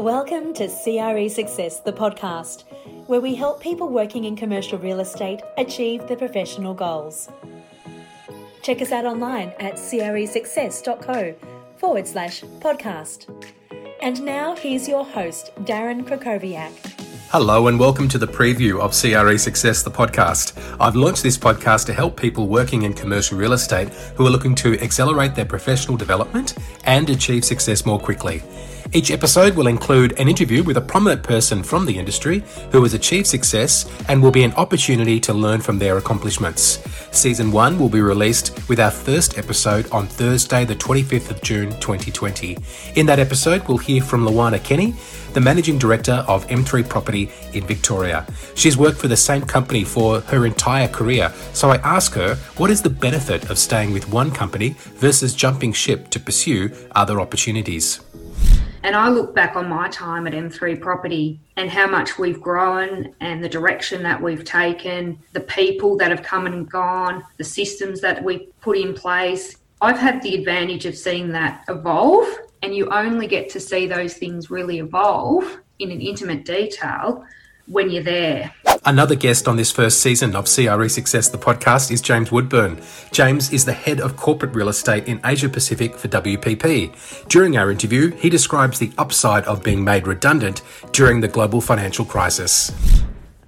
Welcome to CRE Success, the podcast, where we help people working in commercial real estate achieve their professional goals. Check us out online at cresuccess.co forward slash podcast. And now here's your host, Darren Krakowiak. Hello and welcome to the preview of CRE Success, the podcast. I've launched this podcast to help people working in commercial real estate who are looking to accelerate their professional development and achieve success more quickly. Each episode will include an interview with a prominent person from the industry who has achieved success and will be an opportunity to learn from their accomplishments. Season 1 will be released with our first episode on Thursday, the 25th of June 2020. In that episode, we'll hear from Luana Kenny, the managing director of M3 Property in Victoria. She's worked for the same company for her entire career, so I ask her what is the benefit of staying with one company versus jumping ship to pursue other opportunities. And I look back on my time at M3 Property and how much we've grown and the direction that we've taken, the people that have come and gone, the systems that we've put in place. I've had the advantage of seeing that evolve, and you only get to see those things really evolve in an intimate detail when you're there. Another guest on this first season of CRE Success, the podcast, is James Woodburn. James is the head of corporate real estate in Asia Pacific for WPP. During our interview, he describes the upside of being made redundant during the global financial crisis.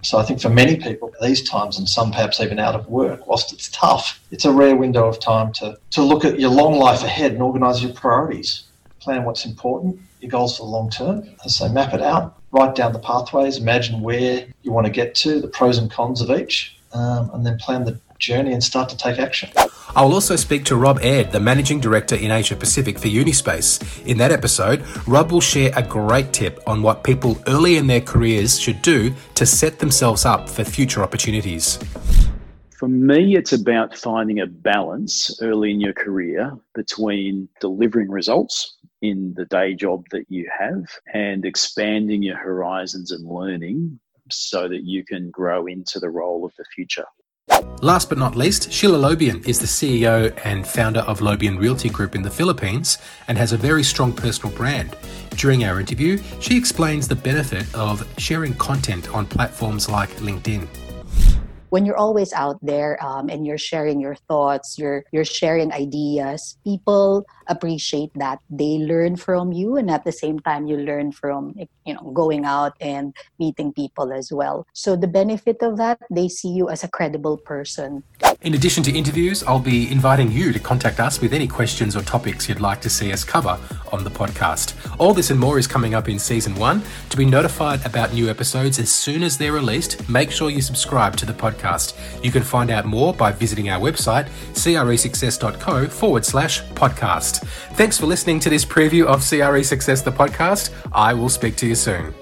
So I think for many people, these times, and some perhaps even out of work, whilst it's tough, it's a rare window of time to, to look at your long life ahead and organise your priorities. Plan what's important, your goals for the long term. So map it out, write down the pathways, imagine where you want to get to, the pros and cons of each, um, and then plan the journey and start to take action. I will also speak to Rob Aird, the Managing Director in Asia Pacific for Unispace. In that episode, Rob will share a great tip on what people early in their careers should do to set themselves up for future opportunities. For me, it's about finding a balance early in your career between delivering results in the day job that you have and expanding your horizons and learning so that you can grow into the role of the future. Last but not least, Sheila Lobien is the CEO and founder of Lobien Realty Group in the Philippines and has a very strong personal brand. During our interview, she explains the benefit of sharing content on platforms like LinkedIn when you're always out there um, and you're sharing your thoughts, you're you're sharing ideas, people appreciate that. They learn from you, and at the same time, you learn from you know going out and meeting people as well. So the benefit of that, they see you as a credible person. In addition to interviews, I'll be inviting you to contact us with any questions or topics you'd like to see us cover on the podcast. All this and more is coming up in season one. To be notified about new episodes as soon as they're released, make sure you subscribe to the podcast. You can find out more by visiting our website, cresuccess.co forward slash podcast. Thanks for listening to this preview of CRE Success, the podcast. I will speak to you soon.